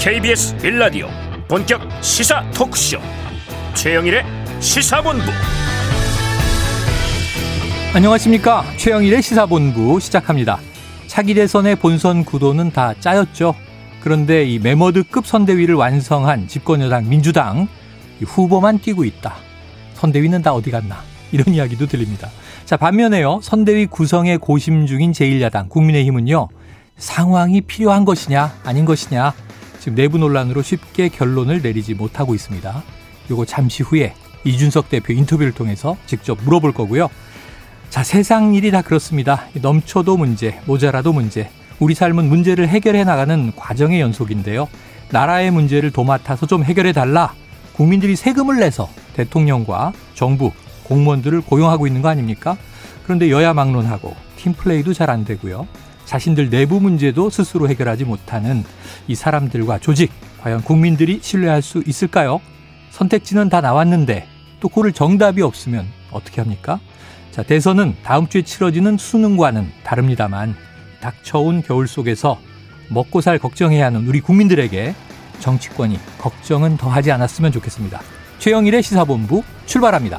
KBS 빌라디오 본격 시사 토크쇼. 최영일의 시사본부. 안녕하십니까? 최영일의 시사본부 시작합니다. 차기 대선의 본선 구도는 다 짜였죠. 그런데 이 메머드급 선대위를 완성한 집권여당 민주당 후보만 뛰고 있다. 선대위는 다 어디 갔나? 이런 이야기도 들립니다. 자 반면에요. 선대위 구성에 고심 중인 제1야당 국민의힘은요. 상황이 필요한 것이냐 아닌 것이냐 지금 내부 논란으로 쉽게 결론을 내리지 못하고 있습니다. 요거 잠시 후에 이준석 대표 인터뷰를 통해서 직접 물어볼 거고요. 자, 세상 일이 다 그렇습니다. 넘쳐도 문제, 모자라도 문제. 우리 삶은 문제를 해결해 나가는 과정의 연속인데요. 나라의 문제를 도맡아서 좀 해결해 달라. 국민들이 세금을 내서 대통령과 정부, 공무원들을 고용하고 있는 거 아닙니까? 그런데 여야 막론하고 팀플레이도 잘 안 되고요. 자신들 내부 문제도 스스로 해결하지 못하는 이 사람들과 조직, 과연 국민들이 신뢰할 수 있을까요? 선택지는 다 나왔는데 또 고를 정답이 없으면 어떻게 합니까? 자, 대선은 다음 주에 치러지는 수능과는 다릅니다만 닥쳐온 겨울 속에서 먹고 살 걱정해야 하는 우리 국민들에게 정치권이 걱정은 더 하지 않았으면 좋겠습니다. 최영일의 시사본부 출발합니다.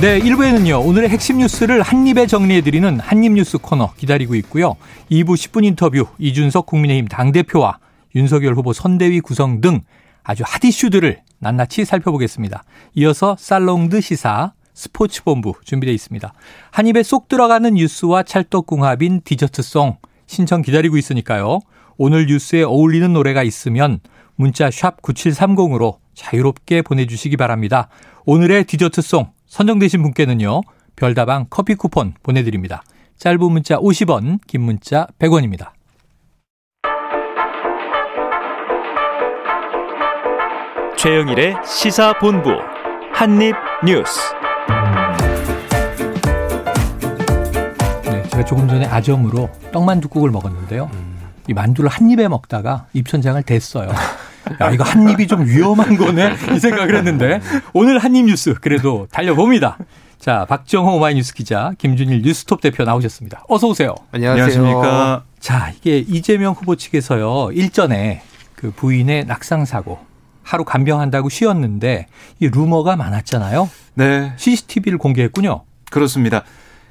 네, 1부에는요, 오늘의 핵심 뉴스를 한입에 정리해드리는 한입뉴스 코너 기다리고 있고요. 2부 10분 인터뷰, 이준석 국민의힘 당대표와 윤석열 후보 선대위 구성 등 아주 핫 이슈들을 낱낱이 살펴보겠습니다. 이어서 살롱드 시사, 스포츠본부 준비되어 있습니다. 한 입에 쏙 들어가는 뉴스와 찰떡궁합인 디저트송 신청 기다리고 있으니까요. 오늘 뉴스에 어울리는 노래가 있으면 문자 샵 9730으로 자유롭게 보내주시기 바랍니다. 오늘의 디저트송 선정되신 분께는요. 별다방 커피 쿠폰 보내드립니다. 짧은 문자 50원, 긴 문자 100원입니다. 최영일의 시사본부 한입뉴스 네, 제가 조금 전에 아점으로 떡만두국을 먹었는데요. 이 만두를 한 입에 먹다가 입천장을 댔어요. 야, 이거 한 입이 좀 위험한 거네? 이 생각을 했는데, 오늘 한입 뉴스, 그래도 달려봅니다. 자, 박정호 오마이뉴스 기자, 김준일 뉴스톱 대표 나오셨습니다. 어서오세요. 안녕하십니까. 자, 이게 이재명 후보 측에서요, 일전에 그 부인의 낙상 사고, 하루 간병한다고 쉬었는데, 이 루머가 많았잖아요. 네. CCTV를 공개했군요. 그렇습니다.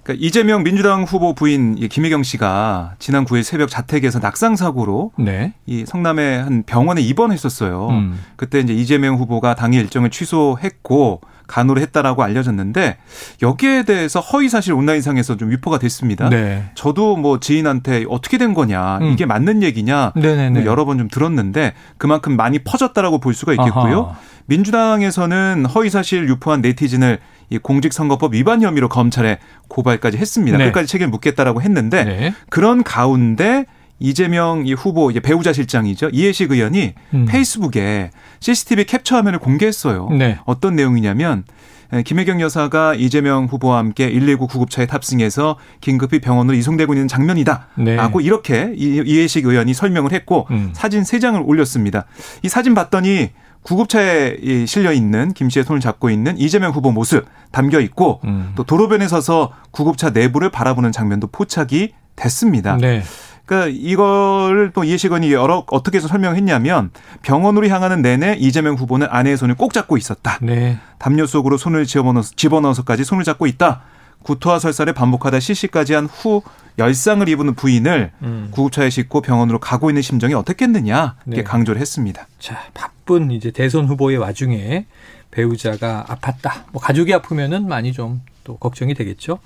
그러니까 이재명 민주당 후보 부인 김혜경 씨가 지난 9일 새벽 자택에서 낙상 사고로 네. 이 성남의 한 병원에 입원했었어요. 음. 그때 이제 이재명 후보가 당일 일정을 취소했고 간호를 했다라고 알려졌는데 여기에 대해서 허위 사실 온라인상에서 좀 유포가 됐습니다. 네. 저도 뭐 지인한테 어떻게 된 거냐, 음. 이게 맞는 얘기냐, 네네네. 뭐 여러 번 좀 들었는데 그만큼 많이 퍼졌다라고 볼 수가 있겠고요. 아하. 민주당에서는 허위 사실 유포한 네티즌을 이 공직선거법 위반 혐의로 검찰에 고발까지 했습니다. 네. 끝까지 책임을 묻겠다라고 했는데 네. 그런 가운데 이재명 이 후보 이제 배우자 실장이죠 이해식 의원이 음. 페이스북에 CCTV 캡처 화면을 공개했어요. 네. 어떤 내용이냐면 에, 김혜경 여사가 이재명 후보와 함께 119 구급차에 탑승해서 긴급히 병원으로 이송되고 있는 장면이다. 네. 라고 이렇게 이- 이해식 의원이 설명을 했고 음. 사진 세 장을 올렸습니다. 이 사진 봤더니 구급차에 이 실려 있는 김 씨의 손을 잡고 있는 이재명 후보 모습 담겨 있고 음. 또 도로변에 서서 구급차 내부를 바라보는 장면도 포착이 됐습니다. 네. 그러니까 이걸 또 이해식 의원이 여러 어떻게 해서 설명했냐면 병원으로 향하는 내내 이재명 후보는 아내의 손을 꼭 잡고 있었다. 네. 담요 속으로 손을 집어넣어서, 집어넣어서까지 손을 잡고 있다. 구토와 설사를 반복하다 실시까지 한 후 열상을 입은 부인을 음. 구급차에 싣고 병원으로 가고 있는 심정이 어떻겠느냐 이렇게 네. 강조를 했습니다. 자, 바쁜 이제 대선 후보의 와중에 배우자가 아팠다. 뭐 가족이 아프면은 많이 좀 또 걱정이 되겠죠.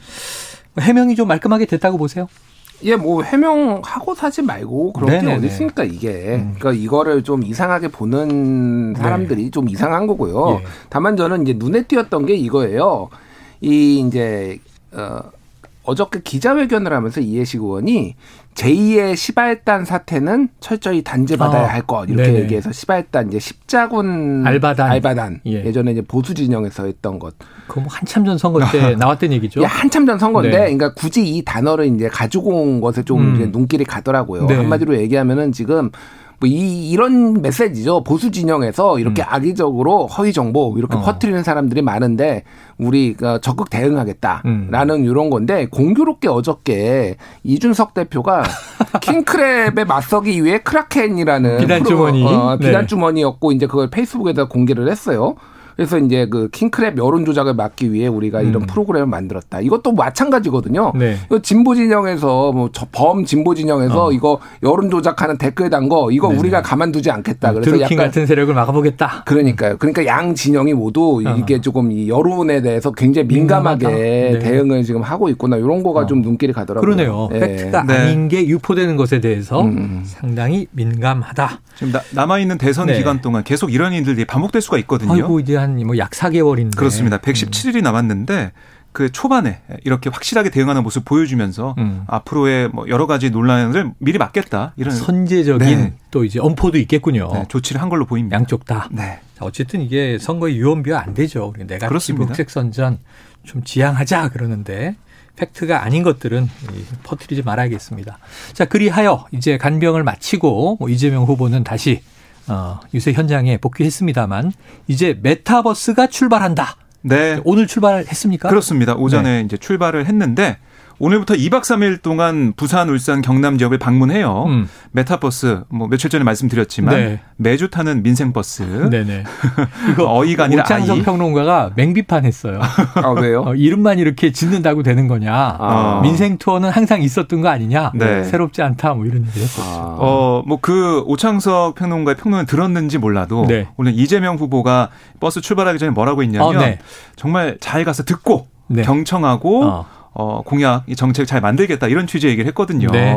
해명이 좀 말끔하게 됐다고 보세요. 예, 뭐 해명하고 사지 말고 그런 게 네네네. 어디 있습니까 이게. 음. 그러니까 이거를 좀 이상하게 보는 사람들이 좀 이상한 거고요. 예. 다만 저는 이제 눈에 띄었던 게 이거예요. 이 이제 어 어저께 기자회견을 하면서 이해식 의원이 제2의 시발단 사태는 철저히 단죄받아야 아, 할것 이렇게 네네. 얘기해서 시발단 이제 십자군 알바단. 알바단 예. 예. 전에 이제 보수 진영에서 했던 것 그거 뭐 한참 전 선거 때 나왔던 얘기죠. 예, 한참 전 선거인데, 네. 그러니까 굳이 이 단어를 이제 가지고 온 것에 좀 음. 눈길이 가더라고요. 네. 한마디로 얘기하면은 지금 뭐 이, 이런 메시지죠. 보수 진영에서 이렇게 음. 악의적으로 허위 정보 이렇게 어. 퍼뜨리는 사람들이 많은데 우리 적극 대응하겠다라는 음. 이런 건데 공교롭게 어저께 이준석 대표가 킹크랩에 맞서기 위해 크라켄이라는 비단 주머니 어, 비단 주머니였고 네. 이제 그걸 페이스북에다 공개를 했어요. 그래서 이제 그 킹크랩 여론 조작을 막기 위해 우리가 음. 이런 프로그램을 만들었다. 이것도 마찬가지거든요. 네. 이거 진보 진영에서 뭐 범 진보 진영에서 어. 이거 여론 조작하는 댓글 단 거 이거 네네. 우리가 가만두지 않겠다. 그래서 약간 같은 세력을 막아보겠다. 그러니까요. 그러니까 양 진영이 모두 어. 이게 조금 이 여론에 대해서 굉장히 민감하게 네. 대응을 지금 하고 있구나. 이런 거가 어. 좀 눈길이 가더라고요. 그러네요. 네. 팩트가 네. 아닌 게 유포되는 것에 대해서 음. 상당히 민감하다. 지금 남아 있는 대선 네. 기간 동안 계속 이런 일들이 반복될 수가 있거든요. 아이고 이제 한뭐 약 4개월인데 그렇습니다. 117일이 음. 남았는데 그 초반에 이렇게 확실하게 대응하는 모습 보여주면서 음. 앞으로의 뭐 여러 가지 논란을 미리 막겠다 이런 선제적인 네. 또 이제 엄포도 있겠군요. 네, 조치를 한 걸로 보입니다. 양쪽 다. 네. 자, 어쨌든 이게 선거의 유언비어 안 되죠. 내가 복색 선전 좀 지향하자 그러는데 팩트가 아닌 것들은 퍼뜨리지 말아야겠습니다. 자 그리하여 이제 간병을 마치고 뭐 이재명 후보는 다시 어, 유세 현장에 복귀했습니다만 이제 메타버스가 출발한다. 네. 오늘 출발했습니까? 그렇습니다. 오전에 네. 이제 출발을 했는데 오늘부터 2박 3일 동안 부산, 울산, 경남 지역을 방문해요. 음. 메타버스 뭐 며칠 전에 말씀드렸지만 네. 매주 타는 민생 버스. 네네. 이거 어이가 아니라 오창석 아이. 평론가가 맹비판했어요. 아 왜요? 어, 이름만 이렇게 짓는다고 되는 거냐? 아. 민생 투어는 항상 있었던 거 아니냐? 네. 새롭지 않다 뭐 이런 얘기 했었어요. 아. 어뭐 그 오창석 평론가의 평론을 들었는지 몰라도 네. 오늘 이재명 후보가 버스 출발하기 전에 뭐라고 했냐면 어, 네. 정말 잘 가서 듣고 네. 경청하고. 어. 어, 공약, 이 정책 잘 만들겠다 이런 취지 얘기를 했거든요. 네.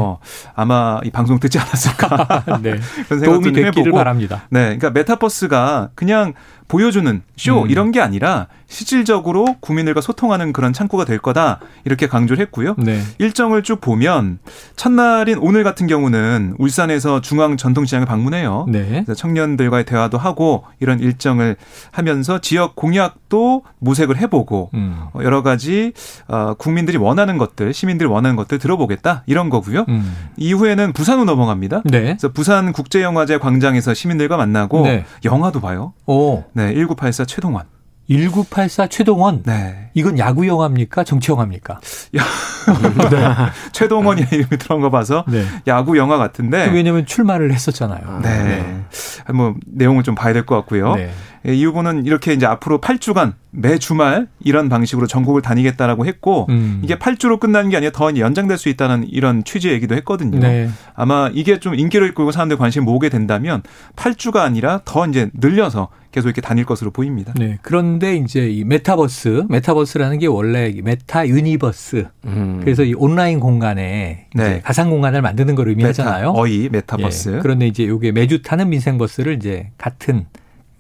아마 이 방송 듣지 않았을까. 네. 그런 생각 도움이 됐기를 바랍니다. 네. 그러니까 메타버스가 그냥 보여주는 쇼 음. 이런 게 아니라 실질적으로 국민들과 소통하는 그런 창구가 될 거다 이렇게 강조를 했고요. 네. 일정을 쭉 보면 첫날인 오늘 같은 경우는 울산에서 중앙 전통시장을 방문해요. 네. 청년들과의 대화도 하고 이런 일정을 하면서 지역 공약도 모색을 해보고 음. 어, 여러 가지 어, 국민들이 원하는 것들, 시민들이 원하는 것들 들어보겠다 이런 거고요. 음. 이후에는 부산으로 넘어갑니다. 네. 그래서 부산 국제영화제 광장에서 시민들과 만나고 네. 영화도 봐요. 오. 네, 1984 최동원. 1984 최동원. 네. 이건 야구 영화입니까? 정치 영화입니까? 네. 최동원이 이름이 들어간 거 봐서 네. 야구 영화 같은데. 왜냐면 출마를 했었잖아요. 네. 네. 뭐 내용을 좀 봐야 될 것 같고요. 네. 예, 이 후보는 이렇게 이제 앞으로 8주간 매 주말 이런 방식으로 전국을 다니겠다라고 했고 음. 이게 8주로 끝나는 게 아니라 더 연장될 수 있다는 이런 취지 얘기도 했거든요. 네. 아마 이게 좀 인기를 끌고 사람들 관심 모으게 된다면 8주가 아니라 더 이제 늘려서 계속 이렇게 다닐 것으로 보입니다. 네. 그런데 이제 이 메타버스, 메타버스라는 게 원래 meta universe. 음. 그래서 이 온라인 공간에 네. 가상 공간을 만드는 걸 의미하잖아요. 메타, 어이 메타버스. 예. 그런데 이제 이게 매주 타는 민생버스를 이제 같은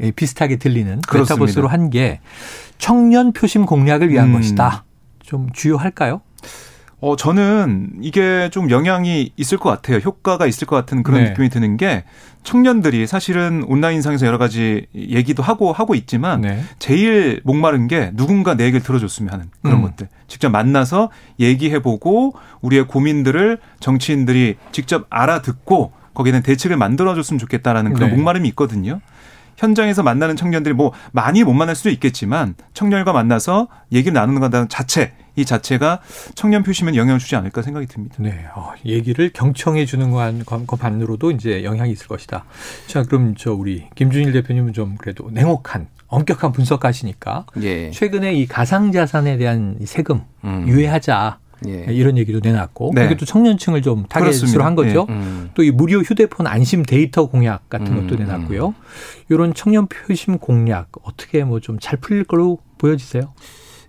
예, 비슷하게 들리는 그렇습니다. 메타버스로 한 게 청년 표심 공략을 위한 음. 것이다. 좀 주효할까요? 어, 저는 이게 좀 영향이 있을 것 같아요. 효과가 있을 것 같은 그런 네. 느낌이 드는 게 청년들이 사실은 온라인상에서 여러 가지 얘기도 하고 하고 있지만 네. 제일 목마른 게 누군가 내 얘기를 들어줬으면 하는 그런 음. 것들. 직접 만나서 얘기해보고 우리의 고민들을 정치인들이 직접 알아듣고 거기에 대한 대책을 만들어줬으면 좋겠다라는 그런 네. 목마름이 있거든요. 현장에서 만나는 청년들이 뭐 많이 못 만날 수도 있겠지만 청년과 만나서 얘기를 나누는 것 자체 이 자체가 청년 표심에 영향을 주지 않을까 생각이 듭니다. 네, 어, 얘기를 경청해 주는 것 반으로도 이제 영향이 있을 것이다. 자, 그럼 저 우리 김준일 대표님은 좀 그래도 냉혹한 엄격한 분석하시니까 예. 최근에 이 가상자산에 대한 세금 음. 유예하자. 예. 이런 얘기도 내놨고 네. 이게 또 청년층을 좀 타겟으로 한 거죠. 예. 음. 또이 무료 휴대폰 안심 데이터 공약 같은 음. 것도 내놨고요. 음. 이런 청년 표심 공략 어떻게 뭐 좀 잘 풀릴 걸로 보여지세요?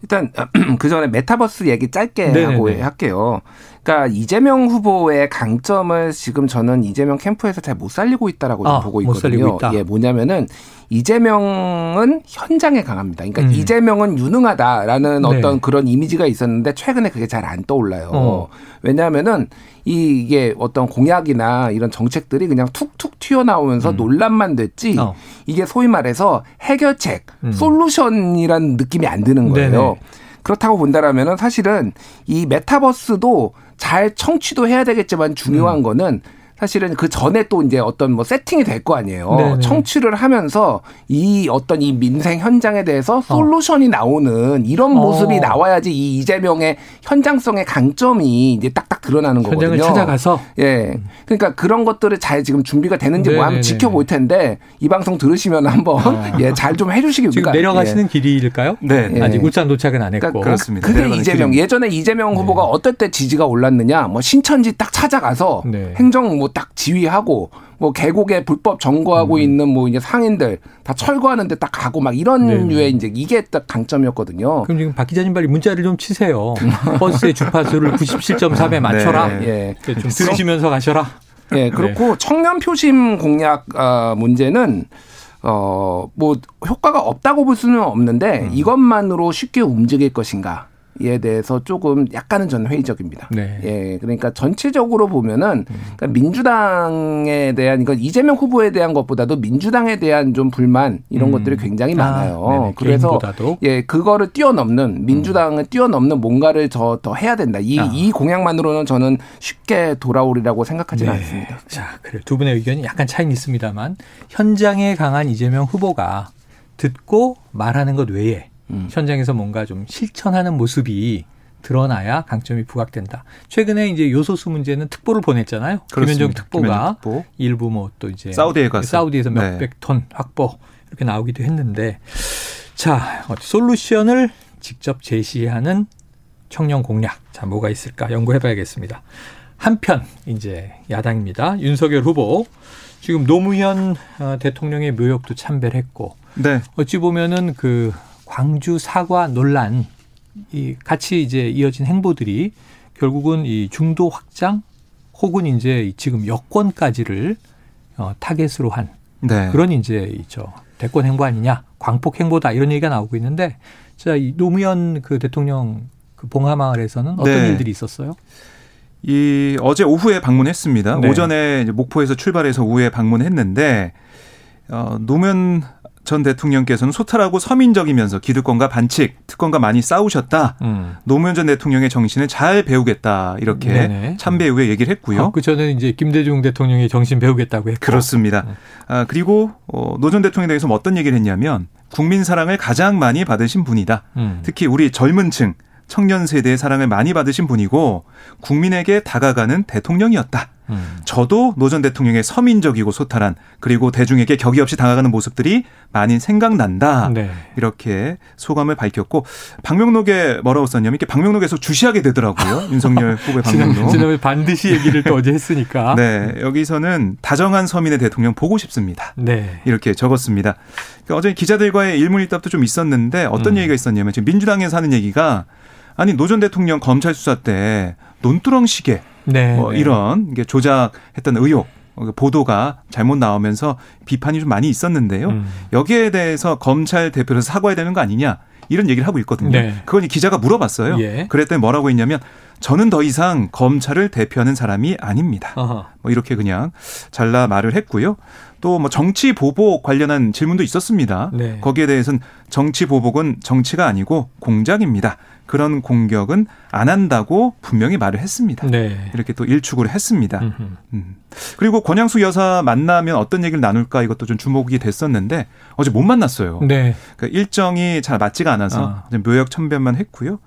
일단 그 전에 메타버스 얘기 짧게 네네네. 하고 할게요. 그러니까 이재명 후보의 강점을 지금 저는 이재명 캠프에서 잘 못 살리고 있다라고 아, 보고 있거든요. 예, 뭐냐면은 이재명은 현장에 강합니다. 그러니까 음. 이재명은 유능하다라는 네. 어떤 그런 이미지가 있었는데 최근에 그게 잘 안 떠올라요. 어. 왜냐하면은 이, 이게 어떤 공약이나 이런 정책들이 그냥 툭툭 튀어나오면서 음. 논란만 됐지 어. 이게 소위 말해서 해결책, 음. 솔루션이라는 느낌이 안 드는 거예요. 네네. 그렇다고 본다라면은 사실은 이 메타버스도 잘 청취도 해야 되겠지만 중요한 음. 거는 사실은 그 전에 또 이제 어떤 뭐 세팅이 될 거 아니에요. 네네. 청취를 하면서 이 어떤 이 민생 현장에 대해서 어. 솔루션이 어. 나오는 이런 모습이 어. 나와야지 이 이재명의 현장성의 강점이 이제 딱딱 드러나는 거거든요. 현장을 찾아가서 예. 그러니까 그런 것들을 잘 지금 준비가 되는지 뭐 한번 지켜볼 텐데 이 방송 들으시면 한번 어. 예, 잘 좀 해주시기 지금 내려가시는 예. 길일까요? 네. 예. 아직 울산 도착은 안 했고. 그러니까 그렇습니다. 그게 이재명 길입니다. 예전에 이재명 후보가 네. 어떨 때 지지가 올랐느냐? 뭐 신천지 딱 찾아가서 네. 행정 뭐딱 지휘하고 뭐 계곡에 불법 점거하고 음. 있는 뭐 이제 상인들 다 철거하는데 딱 가고 막 이런 네. 류의 이제 이게 딱 강점이었거든요. 그럼 지금 박 기자님 빨리 문자를 좀 치세요. 버스의 주파수를 97.3에 맞춰라. 네. 예. 좀 들으시면서 가셔라. 예, 그렇고 네. 청년 표심 공약 어, 문제는 어, 뭐 효과가 없다고 볼 수는 없는데 음. 이것만으로 쉽게 움직일 것인가? 에 대해서 조금 약간은 저는 회의적입니다. 네. 예, 그러니까 전체적으로 보면은 그러니까 민주당에 대한 이건 이재명 후보에 대한 것보다도 민주당에 대한 좀 불만 이런 음. 것들이 굉장히 아, 많아요. 아, 그래서 개인보다도? 예, 그거를 뛰어넘는 민주당을 음. 뛰어넘는 뭔가를 더, 더 해야 된다. 이, 아. 이 공약만으로는 저는 쉽게 돌아오리라고 생각하지는 네. 않습니다. 자, 그래 두 분의 의견이 약간 차이는 있습니다만 현장에 강한 이재명 후보가 듣고 말하는 것 외에 음. 현장에서 뭔가 좀 실천하는 모습이 드러나야 강점이 부각된다. 최근에 이제 요소수 문제는 특보를 보냈잖아요. 김현정 특보가 특보. 일부 뭐 또 이제 사우디에 가서 사우디에서 몇백 네. 톤 확보 이렇게 나오기도 했는데 자 솔루션을 직접 제시하는 청년 공략 자 뭐가 있을까 연구해봐야겠습니다. 한편 이제 야당입니다. 윤석열 후보 지금 노무현 어, 대통령의 묘역도 참배를 했고 네. 어찌 보면은 그 광주 사과 논란 이 같이 이제 이어진 행보들이 결국은 이 중도 확장 혹은 이제 지금 여권까지를 어, 타겟으로 한 네. 그런 이제 이저 대권 행보 아니냐 광폭 행보다 이런 얘기가 나오고 있는데 자, 이 노무현 그 대통령 그 봉하마을에서는 어떤 네. 일들이 있었어요? 이 어제 오후에 방문했습니다. 네. 오전에 목포에서 출발해서 오후에 방문했는데 어, 노무현 전 대통령께서는 소탈하고 서민적이면서 기득권과 반칙, 특권과 많이 싸우셨다. 음. 노무현 전 대통령의 정신을 잘 배우겠다. 이렇게 네네. 참배 후에 얘기를 했고요. 아, 그 전에 이제 김대중 대통령의 정신 배우겠다고 했고. 그렇습니다. 음. 아, 그리고 어, 노 전 대통령에 대해서 뭐 어떤 얘기를 했냐면 국민 사랑을 가장 많이 받으신 분이다. 음. 특히 우리 젊은 층 청년 세대의 사랑을 많이 받으신 분이고 국민에게 다가가는 대통령이었다. 음. 저도 노 전 대통령의 서민적이고 소탈한 그리고 대중에게 격의 없이 다가가는 모습들이 많이 생각난다. 네. 이렇게 소감을 밝혔고 박명록에 뭐라고 썼냐면 이렇게 박명록에서 주시하게 되더라고요. 윤석열 후보의 박명록. 지난번에 반드시 얘기를 또 어제 했으니까. 네. 여기서는 다정한 서민의 대통령 보고 싶습니다. 네. 이렇게 적었습니다. 그러니까 어제 기자들과의 일문일답도 좀 있었는데 어떤 음. 얘기가 있었냐면 지금 민주당에서 하는 얘기가 아니 노 전 대통령 검찰 수사 때 논두렁 시계 네, 뭐 네. 이런 게 조작했던 의혹 어, 보도가 잘못 나오면서 비판이 좀 많이 있었는데요. 음. 여기에 대해서 검찰 대표로서 사과해야 되는 거 아니냐 이런 얘기를 하고 있거든요. 네. 그건 기자가 물어봤어요. 예. 그랬더니 뭐라고 했냐면 저는 더 이상 검찰을 대표하는 사람이 아닙니다. 어허. 뭐 이렇게 그냥 잘라 말을 했고요. 또 뭐 정치 보복 관련한 질문도 있었습니다. 네. 거기에 대해서는 정치 보복은 정치가 아니고 공작입니다. 그런 공격은 안 한다고 분명히 말을 했습니다. 네. 이렇게 또 일축을 했습니다. 음. 그리고 권양수 여사 만나면 어떤 얘기를 나눌까 이것도 좀 주목이 됐었는데 어제 못 만났어요. 네. 그러니까 일정이 잘 맞지가 않아서 아. 묘역 참배만 했고요.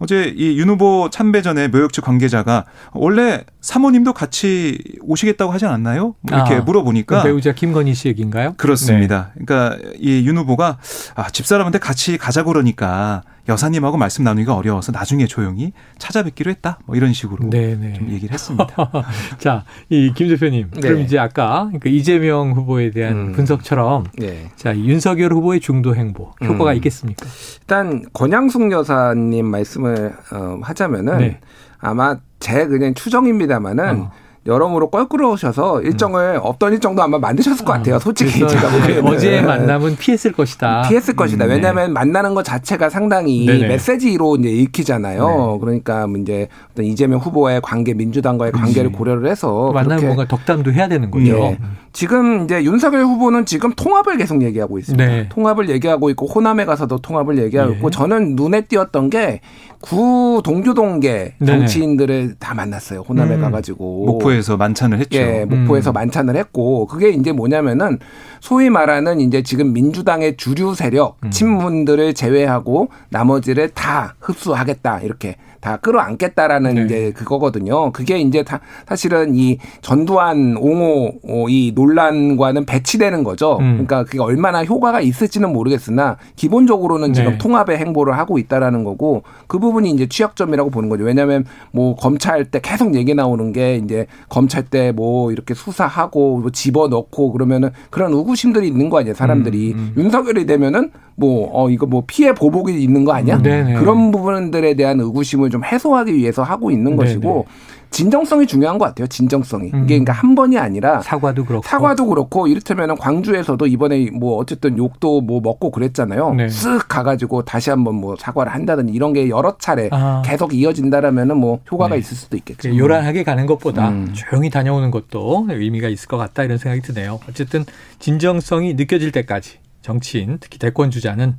어제 이 윤 후보 참배 전에 묘역 측 관계자가 원래 사모님도 같이 오시겠다고 하지 않았나요? 뭐 이렇게 아, 물어보니까 배우자 김건희 씨 얘기인가요? 그렇습니다. 네. 그러니까 이 윤 후보가 아, 집사람한테 같이 가자고 그러니까 여사님하고 말씀 나누기가 어려워서 나중에 조용히 찾아뵙기로 했다. 뭐 이런 식으로 네네. 네. 좀 얘기를 했습니다. 자, 이김 대표님. 네. 그럼 이제 아까 그 이재명 후보에 대한 음. 분석처럼 네. 자, 윤석열 후보의 중도 행보 효과가 음. 있겠습니까? 일단 권양숙 여사님 말씀을 어, 하자면은 네. 아마 제 그냥 추정입니다마는 어. 여러모로 껄끄러우셔서 일정을 음. 없던 일정도 아마 만드셨을 것 같아요. 솔직히 제가 보기에는. 어제 만남은 피했을 것이다. 피했을 것이다. 음, 왜냐하면 네. 만나는 것 자체가 상당히 네네. 메시지로 이제 읽히잖아요. 네. 그러니까 이제 어떤 이재명 후보의 관계, 민주당과의 관계를 고려를 해서 만나면 뭔가 덕담도 해야 되는 거죠. 네. 지금 이제 윤석열 후보는 지금 통합을 계속 얘기하고 있습니다. 네. 통합을 얘기하고 있고 호남에 가서도 통합을 얘기하고 있고 예. 저는 눈에 띄었던 게구 동교 동계 정치인들을 다 만났어요. 호남에 음. 가가지고 목포에서 만찬을 했죠. 예, 목포에서 음. 만찬을 했고 그게 이제 뭐냐면은 소위 말하는 이제 지금 민주당의 주류 세력 음. 친문들을 제외하고 나머지를 다 흡수하겠다 이렇게 다 끌어안겠다라는 네. 이제 그거거든요. 그게 이제 다 사실은 이 전두환 옹호 어, 이 논란과는 배치되는 거죠. 음. 그러니까 그게 얼마나 효과가 있을지는 모르겠으나 기본적으로는 지금 네. 통합의 행보를 하고 있다라는 거고 그 부분이 이제 취약점이라고 보는 거죠. 왜냐하면 뭐 검찰 때 계속 얘기 나오는 게 이제 검찰 때 뭐 이렇게 수사하고 뭐 집어넣고 그러면은 그런 의구심들이 있는 거 아니에요. 사람들이 음, 음. 윤석열이 되면은 뭐, 어, 이거 뭐 피해 보복이 있는 거 아니야? 음, 그런 부분들에 대한 의구심을 좀 해소하기 위해서 하고 있는 네네. 것이고 진정성이 중요한 것 같아요. 진정성이. 음. 이게 그러니까 한 번이 아니라 사과도 그렇고 사과도 그렇고 이를테면 광주에서도 이번에 뭐 어쨌든 욕도 뭐 먹고 그랬잖아요. 네. 쓱 가가지고 다시 한번 뭐 사과를 한다든지 이런 게 여러 차례 아. 계속 이어진다라면은 뭐 효과가 네. 있을 수도 있겠죠. 요란하게 가는 것보다 음. 조용히 다녀오는 것도 의미가 있을 것 같다 이런 생각이 드네요. 어쨌든 진정성이 느껴질 때까지 정치인 특히 대권 주자는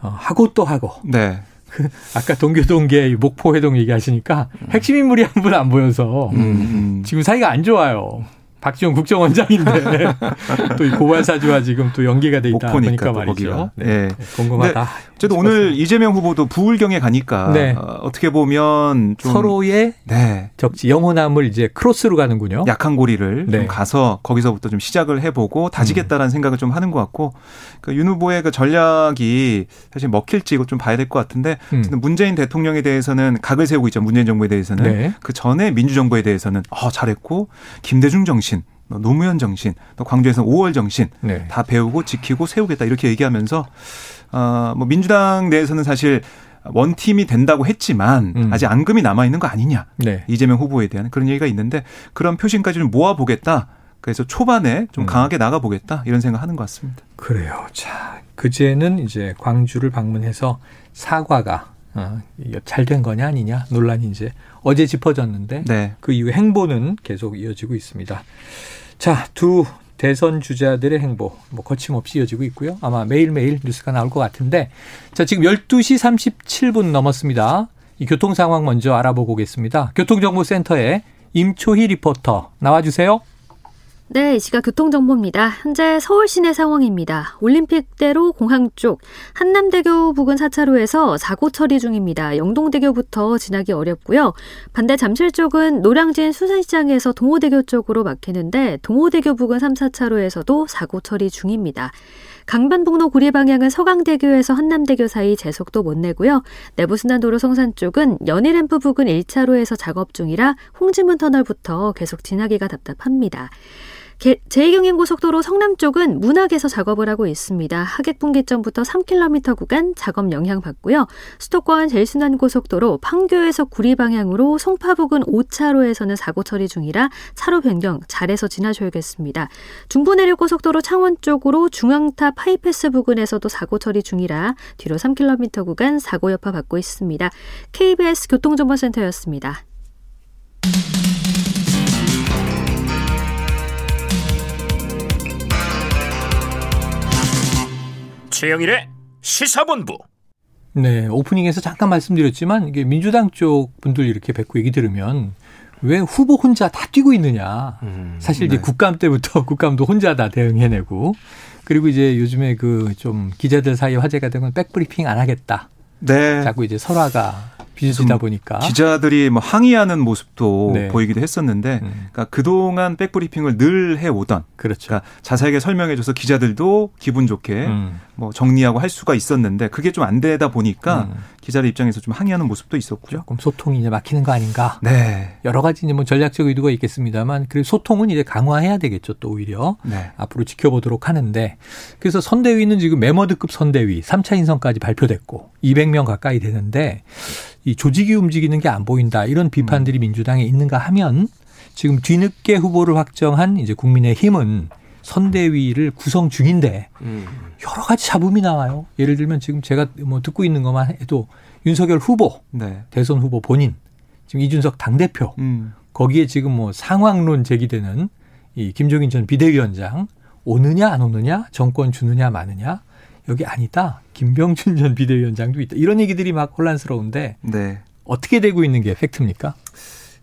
어, 하고 또 하고 네. 그 아까 동교동계 목포 회동 얘기하시니까 핵심 인물이 한 분 안 보여서 음, 음. 지금 사이가 안 좋아요. 박지원 국정원장인데 또 이 고발사주와 지금 또 연계가 돼 있다 보니까 말이죠. 네. 네. 궁금하다. 어쨌든 오늘 이재명 후보도 부울경에 가니까 네. 어, 떻게 보면 서로의 네. 적지 영호남을 이제 크로스로 가는군요. 약한 고리를 네. 좀 가서 거기서부터 좀 시작을 해보고 다지겠다라는 음. 생각을 좀 하는 것 같고 그윤 후보의 그 전략이 사실 먹힐지 이거 좀 봐야 될 것 같은데 음. 문재인 대통령에 대해서는 각을 세우고 있죠. 문재인 정부에 대해서는 네. 그 전에 민주정부에 대해서는 어 잘했고 김대중 정신 뭐 노무현 정신, 또 광주에서 5월 정신 네. 다 배우고 지키고 세우겠다 이렇게 얘기하면서 어뭐 민주당 내에서는 사실 원팀이 된다고 했지만 음. 아직 앙금이 남아 있는 거 아니냐 네. 이재명 후보에 대한 그런 얘기가 있는데 그런 표심까지 좀 모아보겠다. 그래서 초반에 좀 음. 강하게 나가보겠다 이런 생각하는 것 같습니다. 그래요. 자 그제는 이제 광주를 방문해서 사과가 어, 잘된 거냐 아니냐 논란이 이제 어제 짚어졌는데 네. 그 이후 행보는 계속 이어지고 있습니다. 자, 두 대선 주자들의 행보 뭐 거침없이 이어지고 있고요. 아마 매일매일 뉴스가 나올 것 같은데 자, 지금 12시 37분 넘었습니다. 이 교통 상황 먼저 알아보고 오겠습니다. 교통정보센터에 임초희 리포터 나와 주세요. 네, 이 시각 교통정보입니다. 현재 서울 시내 상황입니다. 올림픽대로 공항 쪽 한남대교 부근 4차로에서 사고 처리 중입니다. 영동대교부터 지나기 어렵고요. 반대 잠실 쪽은 노량진 수산시장에서 동호대교 쪽으로 막히는데 동호대교 부근 3, 4차로에서도 사고 처리 중입니다. 강변북로 구리 방향은 서강대교에서 한남대교 사이 제속도 못 내고요. 내부순환도로 성산 쪽은 연희램프 부근 1차로에서 작업 중이라 홍지문 터널부터 계속 지나기가 답답합니다. 제2경인고속도로 성남 쪽은 문학에서 작업을 하고 있습니다. 하객분기점부터 3km 구간 작업 영향받고요. 수도권 제일순환고속도로 판교에서 구리 방향으로 송파 부근 5차로에서는 사고 처리 중이라 차로 변경 잘해서 지나셔야겠습니다. 중부내륙고속도로 창원 쪽으로 중앙탑 하이패스 부근에서도 사고 처리 중이라 뒤로 3km 구간 사고 여파 받고 있습니다. KBS 교통정보센터였습니다. 최영일의 시사본부. 네, 오프닝에서 잠깐 말씀드렸지만 이게 민주당 쪽 분들 이렇게 뵙고 얘기 들으면 왜 후보 혼자 다 뛰고 있느냐. 음, 사실 이제 네. 국감 때부터 국감도 혼자 다 대응해내고 그리고 이제 요즘에 그 좀 기자들 사이에 화제가 되건 백브리핑 안 하겠다. 네. 자꾸 이제 설화가 빚어지다 보니까 기자들이 뭐 항의하는 모습도 네. 보이기도 했었는데 음. 그러니까 그동안 백브리핑을 늘 해오던 그렇죠. 그러니까 자세하게 설명해줘서 기자들도 기분 좋게 음. 뭐 정리하고 할 수가 있었는데 그게 좀 안 되다 보니까 음. 기자들 입장에서 좀 항의하는 모습도 있었고요. 조금 소통이 이제 막히는 거 아닌가? 네. 여러 가지 이제 뭐 전략적 의도가 있겠습니다만 그리고 소통은 이제 강화해야 되겠죠. 또 오히려 네. 앞으로 지켜보도록 하는데 그래서 선대위는 지금 메머드급 선대위 3차 인선까지 발표됐고 200명 가까이 되는데 이 조직이 움직이는 게 안 보인다 이런 비판들이 음. 민주당에 있는가 하면 지금 뒤늦게 후보를 확정한 이제 국민의힘은 선대위를 구성 중인데 음. 여러 가지 잡음이 나와요. 예를 들면 지금 제가 뭐 듣고 있는 것만 해도 윤석열 후보, 네. 대선 후보 본인, 지금 이준석 당 대표, 음. 거기에 지금 뭐 상황론 제기되는 이 김종인 전 비대위원장 오느냐 안 오느냐 정권 주느냐 마느냐 여기 아니다. 김병준 전 비대위원장도 있다. 이런 얘기들이 막 혼란스러운데 네. 어떻게 되고 있는 게 팩트입니까?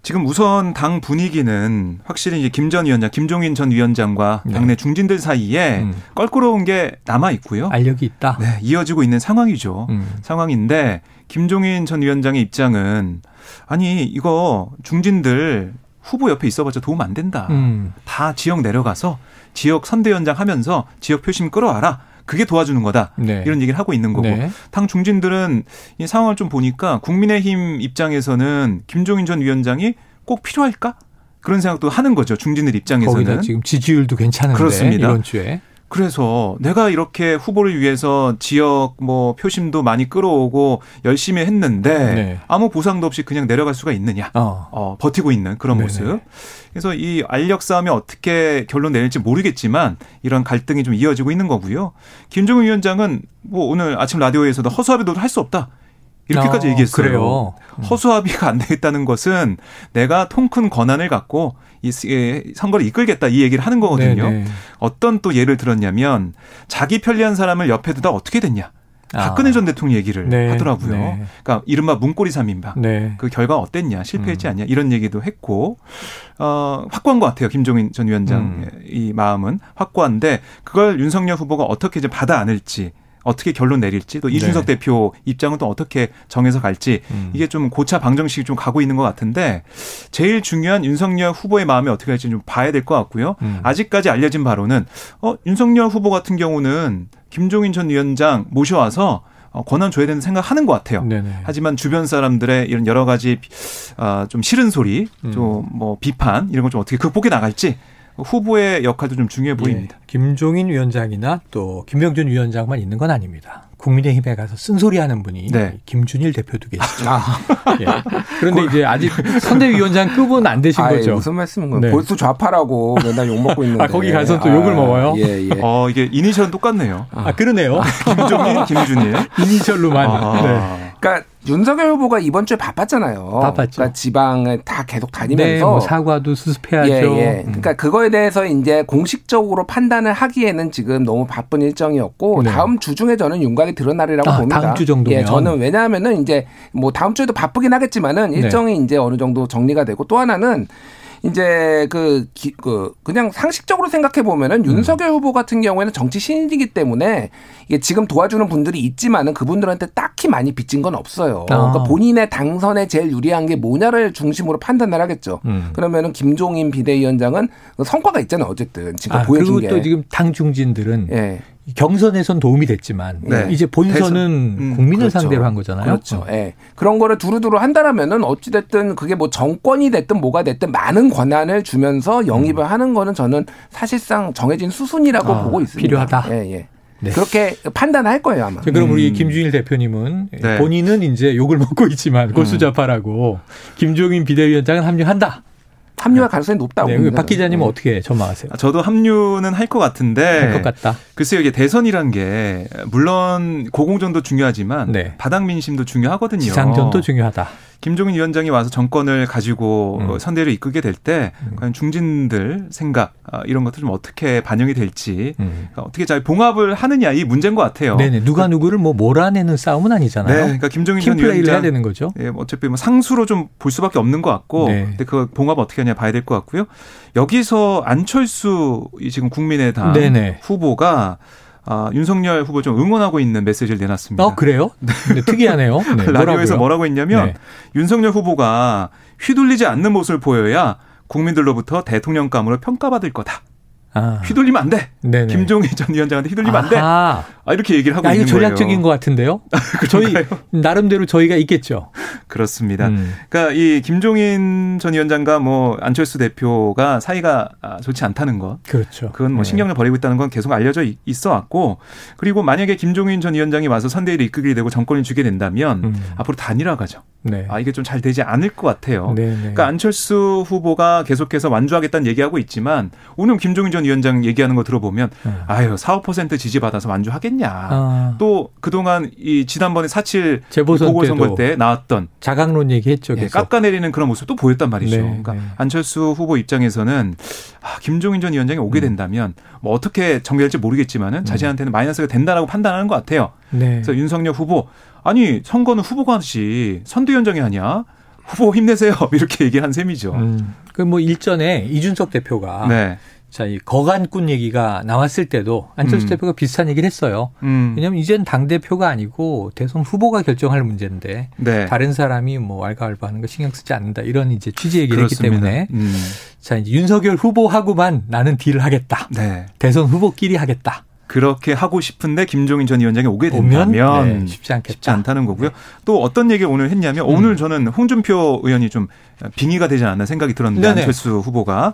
지금 우선 당 분위기는 확실히 이제 김 전 위원장, 김종인 전 위원장과 네. 당내 중진들 사이에 음. 껄끄러운 게 남아 있고요. 알력이 있다. 네, 이어지고 있는 상황이죠. 음. 상황인데 김종인 전 위원장의 입장은 아니 이거 중진들 후보 옆에 있어봤자 도움 안 된다. 음. 다 지역 내려가서 지역 선대위원장 하면서 지역 표심 끌어와라. 그게 도와주는 거다. 네. 이런 얘기를 하고 있는 거고. 네. 당 중진들은 이 상황을 좀 보니까 국민의힘 입장에서는 김종인 전 위원장이 꼭 필요할까? 그런 생각도 하는 거죠. 중진들 입장에서는. 지금 지지율도 괜찮은데 그렇습니다. 이번 주에. 그래서 내가 이렇게 후보를 위해서 지역 뭐 표심도 많이 끌어오고 열심히 했는데 네. 아무 보상도 없이 그냥 내려갈 수가 있느냐. 어, 어 버티고 있는 그런 네네. 모습. 그래서 이 알력 싸움이 어떻게 결론 내릴지 모르겠지만 이런 갈등이 좀 이어지고 있는 거고요. 김종인 위원장은 뭐 오늘 아침 라디오에서도 허수아비도 할 수 없다. 이렇게까지 아, 얘기했어요. 그래요? 음. 허수아비가 안 되겠다는 것은 내가 통큰 권한을 갖고 이 선거를 이끌겠다 이 얘기를 하는 거거든요. 네네. 어떤 또 예를 들었냐면 자기 편리한 사람을 옆에 두다 어떻게 됐냐. 박근혜 아. 전 대통령 얘기를 네. 하더라고요. 네. 그러니까 이른바 문고리 3인방. 네. 그 결과 어땠냐, 실패했지 음. 않냐 이런 얘기도 했고 어 확고한 것 같아요. 김종인 전 위원장의 음. 이 마음은 확고한데 그걸 윤석열 후보가 어떻게 이제 받아 안을지 어떻게 결론 내릴지 또 이준석 네. 대표 입장은 또 어떻게 정해서 갈지 음. 이게 좀 고차 방정식이 좀 가고 있는 것 같은데 제일 중요한 윤석열 후보의 마음이 어떻게 할지 좀 봐야 될 것 같고요. 음. 아직까지 알려진 바로는 어 윤석열 후보 같은 경우는 김종인 전 위원장 모셔와서 어, 권한 줘야 되는 생각하는 것 같아요. 네네. 하지만 주변 사람들의 이런 여러 가지 어, 좀 싫은 소리, 음. 좀뭐 비판 이런 걸 좀 어떻게 극복해 나갈지 후보의 역할도 좀 중요해 보입니다. 예, 김종인 위원장이나 또 김병준 위원장만 있는 건 아닙니다. 국민의힘에 가서 쓴소리하는 분이 네. 김준일 대표도 계시죠. 아. 예. 그런데 이제 아직 선대위원장 급은 안 되신 아, 거죠. 무슨 말씀인 거예요? 네. 볼수 좌파라고 맨날 욕 먹고 있는데. 아, 거기 가서 또 욕을 아, 먹어요? 예, 예. 어, 이게 이니셜은 똑같네요. 아, 그러네요. 김종인, 김준일. 이니셜로만. 아. 네. 그러니까 윤석열 후보가 이번 주에 바빴잖아요. 바빴죠. 그러니까 지방을 다 계속 다니면서 네, 뭐 사과도 수습해야죠. 예, 예. 음. 그러니까 그거에 대해서 이제 공식적으로 판단을 하기에는 지금 너무 바쁜 일정이었고 네. 다음 주 중에 저는 윤곽이 드러나리라고 아, 봅니다. 다음 주 정도면. 예, 저는 왜냐하면은 이제 뭐 다음 주에도 바쁘긴 하겠지만은 네. 일정이 네. 이제 어느 정도 정리가 되고 또 하나는 이제 그, 기, 그 그냥 상식적으로 생각해 보면은 음. 윤석열 후보 같은 경우에는 정치 신인이기 때문에 이게 지금 도와주는 분들이 있지만은 그분들한테 딱히 많이 빚진 건 없어요. 아. 그러니까 본인의 당선에 제일 유리한 게 뭐냐를 중심으로 판단을 하겠죠. 음. 그러면은 김종인 비대위원장은 성과가 있잖아요. 어쨌든 지금 아, 보여준 그리고 게. 또 지금 당 중진들은 예. 경선에선 도움이 됐지만 네. 이제 본선은 음, 국민을 그렇죠. 상대로 한 거잖아요. 그렇죠. 예. 네. 그런 거를 두루두루 한다라면은 어찌 됐든 그게 뭐 정권이 됐든 뭐가 됐든 많은 권한을 주면서 영입을 음. 하는 거는 저는 사실상 정해진 수순이라고 아, 보고 있습니다. 필요하다. 예, 예. 네. 그렇게 판단할 거예요 아마. 그럼 우리 음. 김준일 대표님은 네. 본인은 이제 욕을 먹고 있지만 골수자파라고 음. 김종인 비대위원장은 합류한다. 합류할 가능성이 높다고 네, 봅니다. 박 기자님은 네. 어떻게 전망하세요? 저도 합류는 할 것 같은데 할 것 같다. 글쎄요, 이게 대선이란 게 물론 고공전도 중요하지만 네. 바닥 민심도 중요하거든요. 지상전도 중요하다. 김종인 위원장이 와서 정권을 가지고 음. 선대를 이끌게 될때 음. 과연 중진들 생각 아, 이런 것들 좀 어떻게 반영이 될지 음. 그러니까 어떻게 잘 봉합을 하느냐 이 문제인 것 같아요. 네네 누가 누구를 뭐 몰아내는 싸움은 아니잖아요. 네, 그러니까 김종인 전 위원장 해야 되는 거죠. 예, 뭐 어차피 뭐 상수로 좀 볼 수밖에 없는 것 같고, 네. 근데 그 봉합 어떻게 하냐 봐야 될 것 같고요. 여기서 안철수 지금 국민의당 네네. 후보가 아, 윤석열 후보 좀 응원하고 있는 메시지를 내놨습니다. 어, 그래요? 네. 특이하네요. 네, 라디오에서 뭐라고 했냐면 네. 윤석열 후보가 휘둘리지 않는 모습을 보여야 국민들로부터 대통령감으로 평가받을 거다. 아. 휘둘리면 안 돼. 네네. 김종인 전 위원장한테 휘둘리면 아하. 안 돼. 아, 이렇게 얘기를 하고 야, 있는 거예요. 전략적인 것 같은데요. 저희 나름대로 저희가 있겠죠. 그렇습니다. 음. 그러니까 이 김종인 전 위원장과 뭐 안철수 대표가 사이가 아, 좋지 않다는 것. 그렇죠. 그건 뭐 네. 신경을 버리고 있다는 건 계속 알려져 있어 왔고 그리고 만약에 김종인 전 위원장이 와서 선대위를 이끌게 되고 정권을 주게 된다면 음. 앞으로 단일화가죠. 네. 아 이게 좀 잘 되지 않을 것 같아요. 네네. 그러니까 안철수 후보가 계속해서 완주하겠다는 얘기하고 있지만 오늘 김종인 전 위원장 얘기하는 거 들어보면 음. 아유 4, 5% 지지 받아서 완주하겠냐 했냐. 아. 또 그동안 이 지난번에 4.7 보궐선거 때 나왔던 자강론 얘기했죠. 예, 깎아내리는 그런 모습도 보였단 말이죠. 네, 그러니까 네. 안철수 후보 입장에서는 아, 김종인 전 위원장이 오게 음. 된다면 뭐 어떻게 전개될지 모르겠지만은 음. 자신한테는 마이너스가 된다라고 판단하는 것 같아요. 네. 그래서 윤석열 후보 아니 선거는 후보가 하지 선대위원장이 하냐? 후보 힘내세요. 이렇게 얘기한 셈이죠. 음. 그뭐 일전에 이준석 대표가 네. 자, 이 거간꾼 얘기가 나왔을 때도 안철수 음. 대표가 비슷한 얘기를 했어요. 음. 왜냐하면 이젠 당 대표가 아니고 대선 후보가 결정할 문제인데 네. 다른 사람이 뭐 왈가왈부 하는 거 신경 쓰지 않는다 이런 이제 취지 얘기를 그렇습니다. 했기 때문에 음. 자 이제 윤석열 후보하고만 나는 딜을 하겠다. 네. 대선 후보끼리 하겠다. 그렇게 하고 싶은데 김종인 전 위원장이 오게 된다면 네, 쉽지 않겠다. 쉽지 않다는 거고요. 네. 또 어떤 얘기를 오늘 했냐면 음. 오늘 저는 홍준표 의원이 좀 빙의가 되지 않나 생각이 들었는데 네네. 안철수 후보가 어,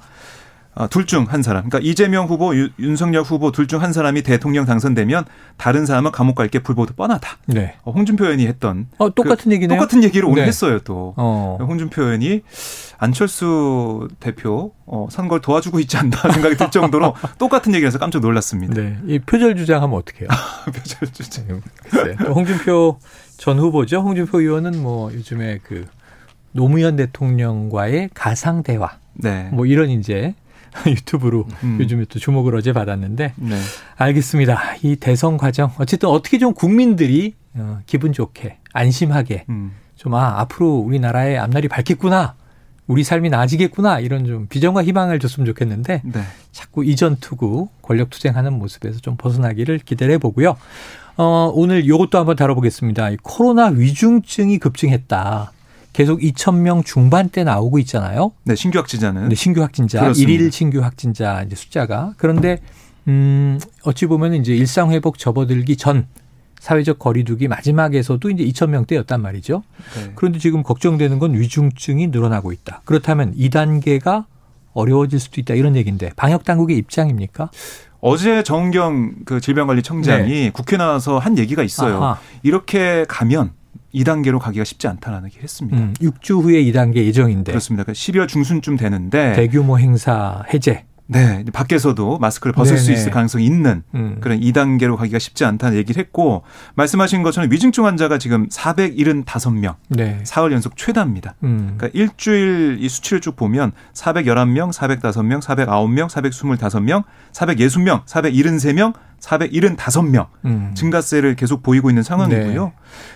둘 중 한 사람. 그러니까 이재명 후보, 윤석열 후보 둘 중 한 사람이 대통령 당선되면 다른 사람은 감옥 갈 게 불보듯 뻔하다. 네. 어, 홍준표 의원이 했던 어, 똑같은 그, 얘기네요. 똑같은 얘기를 오늘 네. 했어요. 또 어. 홍준표 의원이 안철수 대표 어, 선거를 도와주고 있지 않나 생각이 들 정도로 똑같은 얘기라서 깜짝 놀랐습니다. 네. 이 표절 주장하면 어떡해요? 표절 주장. 네. 홍준표 전 후보죠. 홍준표 의원은 뭐 요즘에 그 노무현 대통령과의 가상 대화. 네. 뭐 이런 이제 유튜브로 음. 요즘에 또 주목을 어제 받았는데 네. 알겠습니다. 이 대선 과정 어쨌든 어떻게 좀 국민들이 어, 기분 좋게 안심하게 음. 좀아 앞으로 우리나라의 앞날이 밝겠구나. 우리 삶이 나아지겠구나 이런 좀 비전과 희망을 줬으면 좋겠는데 네. 자꾸 이전 투구 권력 투쟁하는 모습에서 좀 벗어나기를 기대해 보고요. 어, 오늘 요것도 한번 다뤄보겠습니다. 코로나 위중증이 급증했다. 계속 2,000명 중반대 나오고 있잖아요. 네, 신규 확진자는. 네, 신규 확진자. 그렇습니다. 1일 신규 확진자 이제 숫자가. 그런데 음, 어찌 보면 이제 일상 회복 접어들기 전 사회적 거리두기 마지막에서도 이제 2,000명대였단 말이죠. 네. 그런데 지금 걱정되는 건 위중증이 늘어나고 있다. 그렇다면 2단계가 어려워질 수도 있다 이런 얘기인데 방역 당국의 입장입니까? 어제 정경 그 질병관리청장이 네. 국회 나와서 한 얘기가 있어요. 아하. 이렇게 가면 2단계로 가기가 쉽지 않다라는 얘기를 했습니다. 음, 6주 후에 2단계 예정인데. 그렇습니다. 그러니까 12월 중순쯤 되는데 대규모 행사 해제. 네, 밖에서도 마스크를 벗을 네네. 수 있을 가능성이 있는 음. 그런 2단계로 가기가 쉽지 않다는 얘기를 했고 말씀하신 것처럼 위중증 환자가 지금 475명, 네. 4월 연속 최다입니다. 음. 그러니까 일주일 이 수치를 쭉 보면 411명, 405명, 409명, 425명, 460명, 473명, 475명 음. 증가세를 계속 보이고 있는 상황이고요. 네.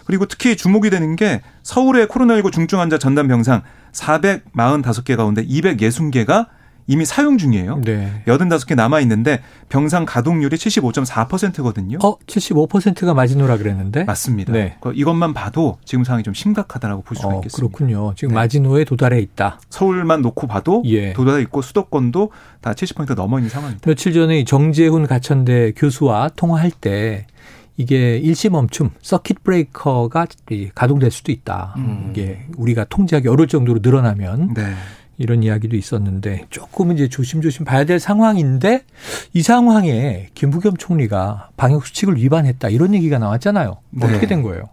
그리고 특히 주목이 되는 게 서울의 코로나19 중증 환자 전담 병상 445개 가운데 260개가 이미 사용 중이에요. 네. 85개 남아 있는데 병상 가동률이 75.4%거든요. 어, 75%가 마지노라 그랬는데? 맞습니다. 네. 그 이것만 봐도 지금 상황이 좀 심각하다라고 볼 수가 어, 있겠습니다. 그렇군요. 지금 네. 마지노에 도달해 있다. 서울만 놓고 봐도 예. 도달해 있고 수도권도 다 70% 넘어 있는 상황입니다. 며칠 전에 정재훈 가천대 교수와 통화할 때 이게 일시 멈춤, 서킷 브레이커가 가동될 수도 있다. 음. 이게 우리가 통제하기 어려울 정도로 늘어나면 네. 이런 이야기도 있었는데 조금 이제 조심조심 봐야 될 상황인데 이 상황에 김부겸 총리가 방역 수칙을 위반했다 이런 얘기가 나왔잖아요. 네. 어떻게 된 거예요?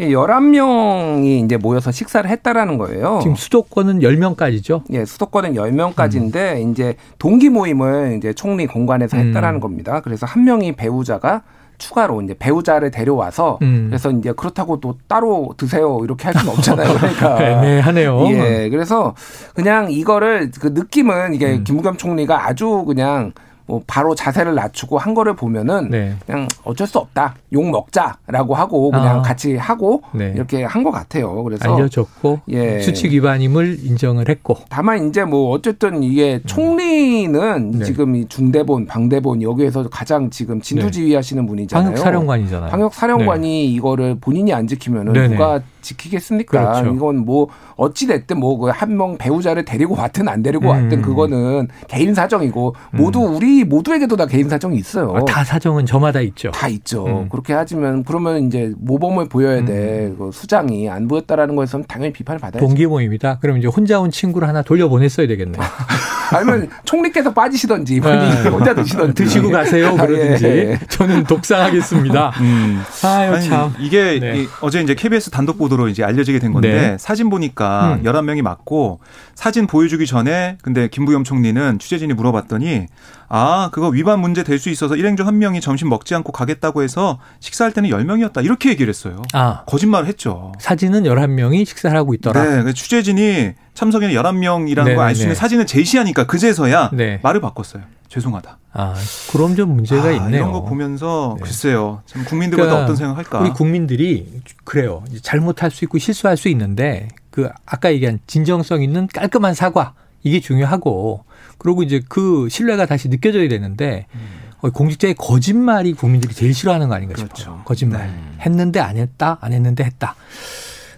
11명이 예, 이제 모여서 식사를 했다라는 거예요. 지금 수도권은 10명까지죠? 예, 수도권은 10명까지인데 음. 이제 동기 모임을 이제 총리 공간에서 했다라는 음. 겁니다. 그래서 한 명이 배우자가 추가로 이제 배우자를 데려와서 음. 그래서 이제 그렇다고 또 따로 드세요 이렇게 할 수는 없잖아요. 그러니까 애매하네요. 예, 그래서 그냥 이거를 그 느낌은 이게 음. 김부겸 총리가 아주 그냥 뭐 바로 자세를 낮추고 한 거를 보면은 네. 그냥 어쩔 수 없다 욕 먹자라고 하고 그냥 아. 같이 하고 네. 이렇게 한 것 같아요. 그래서 알려줬고 예. 수칙 위반임을 인정을 했고 다만 이제 뭐 어쨌든 이게 음. 총리는 네. 지금 이 중대본 방대본 여기에서 가장 지금 진두지휘하시는 네. 분이잖아요. 방역 사령관이잖아요. 방역 사령관이 네. 이거를 본인이 안 지키면은. 누가 지키겠습니까? 그렇죠. 이건 뭐 어찌 됐든 뭐그한명 배우자를 데리고 왔든 안 데리고 음. 왔든 그거는 개인 사정이고 음. 모두 우리 모두에게도 다 개인 사정이 있어요. 아, 다 사정은 저마다 있죠. 다 있죠. 음. 그렇게 하지만 그러면 이제 모범을 보여야 돼. 음. 그 수장이 안 보였다라는 거에서는 당연히 비판을 받아야죠. 동기 모임이다. 그럼 이제 혼자 온 친구를 하나 돌려 보냈어야 되겠네. 아니면 총리께서 빠지시던지 본인이 네. 혼자 드시던지 드시고 가세요 그러든지 아, 예, 예. 저는 독상하겠습니다. 음. 아유 참 이게 네. 어제 이제 KBS 단독 보도 로 이제 알려지게 된 건데 네. 사진 보니까 음. 11명이 맞고 사진 보여주기 전에 근데 김부겸 총리는 취재진이 물어봤더니 아, 그거 위반 문제 될 수 있어서 일행중 한 명이 점심 먹지 않고 가겠다고 해서 식사할 때는 10명이었다. 이렇게 얘기를 했어요. 아. 거짓말을 했죠. 사진은 11명이 식사를 하고 있더라. 네. 취재진이 참석인는 11명이라는 거알수 있는 사진을 제시하니까 그제서야 네. 말을 바꿨어요. 죄송하다. 아, 그럼 좀 문제가 아, 있네요. 이런 거 보면서 네. 글쎄요. 참 국민들보다 그러니까 어떤 생각할까? 우리 국민들이 그래요. 잘못할 수 있고 실수할 수 있는데 그 아까 얘기한 진정성 있는 깔끔한 사과 이게 중요하고 그리고 이제 그 신뢰가 다시 느껴져야 되는데 음. 공직자의 거짓말이 국민들이 제일 싫어하는 거 아닌가 그렇죠. 싶어요. 거짓말. 네. 했는데 안 했다, 안 했는데 했다.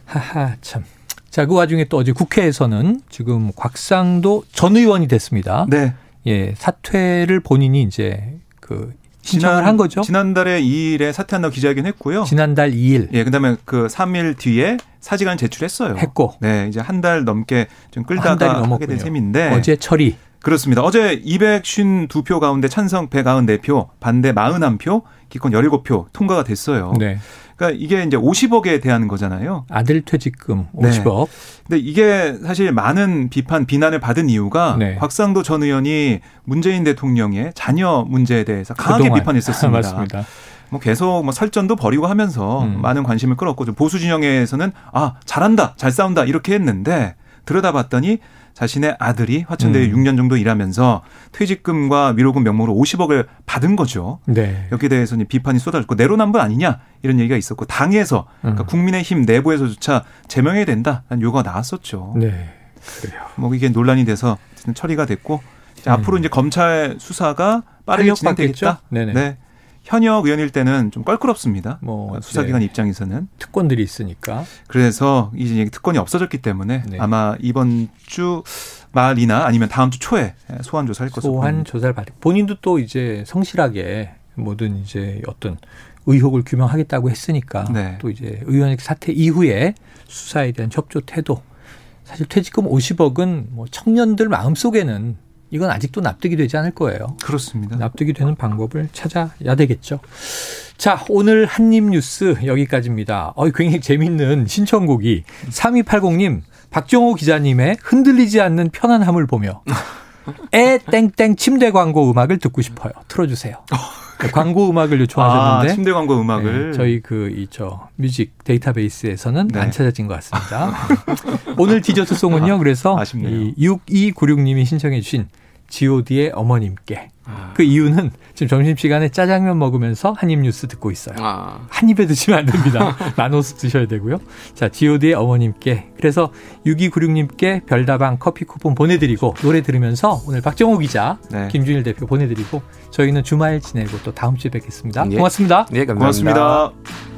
하하, 참. 자, 그 와중에 또 어제 국회에서는 지금 곽상도 전 의원이 됐습니다. 네. 예, 사퇴를 본인이 이제 그 신청을 지난, 한 거죠. 지난달에 2일에 사퇴한다고 기자회견 했고요. 지난달 2일. 예, 그다음에 그 3일 뒤에 사직안 제출했어요. 했고. 네, 이제 한 달 넘게 좀 끌다가 하게 된 셈인데 어제 처리. 그렇습니다. 어제 252표 가운데 찬성 194표, 반대 41표, 기권 17표 통과가 됐어요. 네. 그러니까 이게 이제 50억에 대한 거잖아요. 아들 퇴직금 50억. 네. 근데 이게 사실 많은 비판, 비난을 받은 이유가 네. 곽상도 전 의원이 문재인 대통령의 자녀 문제에 대해서 강하게 그동안. 비판했었습니다. 맞습니다. 뭐 계속 뭐 설전도 벌이고 하면서 음. 많은 관심을 끌었고 좀 보수 진영에서는 아 잘한다, 잘 싸운다 이렇게 했는데 들여다봤더니 자신의 아들이 화천대유 음. 6년 정도 일하면서 퇴직금과 위로금 명목으로 50억을 받은 거죠. 네. 여기에 대해서는 비판이 쏟아졌고 내로남불 아니냐 이런 얘기가 있었고 당에서 그러니까 음. 국민의힘 내부에서조차 제명해야 된다 라는 요구가 나왔었죠. 네. 그래요. 뭐 이게 논란이 돼서 처리가 됐고 음. 앞으로 이제 검찰 수사가 빠르게 진행되겠다. 네네. 네. 현역 의원일 때는 좀 껄끄럽습니다. 뭐 수사기관 네. 입장에서는 특권들이 있으니까. 그래서 이제 특권이 없어졌기 때문에 네. 아마 이번 주 말이나 아니면 다음 주 초에 소환 조사할 것으로 소환 조사를 받. 본인도 또 이제 성실하게 모든 이제 어떤 의혹을 규명하겠다고 했으니까 네. 또 이제 의원직 사퇴 이후에 수사에 대한 협조 태도. 사실 퇴직금 50억은 뭐 청년들 마음속에는 이건 아직도 납득이 되지 않을 거예요. 그렇습니다. 납득이 되는 방법을 찾아야 되겠죠. 자, 오늘 한입 뉴스 여기까지입니다. 어, 굉장히 재밌는 신청곡이 3280님, 박정호 기자님의 흔들리지 않는 편안함을 보며 에 땡땡 침대 광고 음악을 듣고 싶어요. 틀어주세요. 네, 광고 음악을 요청하셨는데 아, 침대 광고 음악을 네, 저희 그 이 저 뮤직 데이터베이스에서는 네. 안 찾아진 것 같습니다. 오늘 디저트 송은요. 그래서 아쉽네요. 이 6296님이 신청해 주신 G.O.D의 어머님께. 아. 그 이유는 지금 점심시간에 짜장면 먹으면서 한입 뉴스 듣고 있어요. 아. 한 입에 드시면 안 됩니다. 나눠서 드셔야 되고요. 자, G.O.D의 어머님께. 그래서 6296님께 별다방 커피 쿠폰 보내드리고 노래 들으면서 오늘 박정호 기자, 네. 김준일 대표 보내드리고 저희는 주말 지내고 또 다음 주에 뵙겠습니다. 예. 고맙습니다. 네, 감사합니다. 고맙습니다.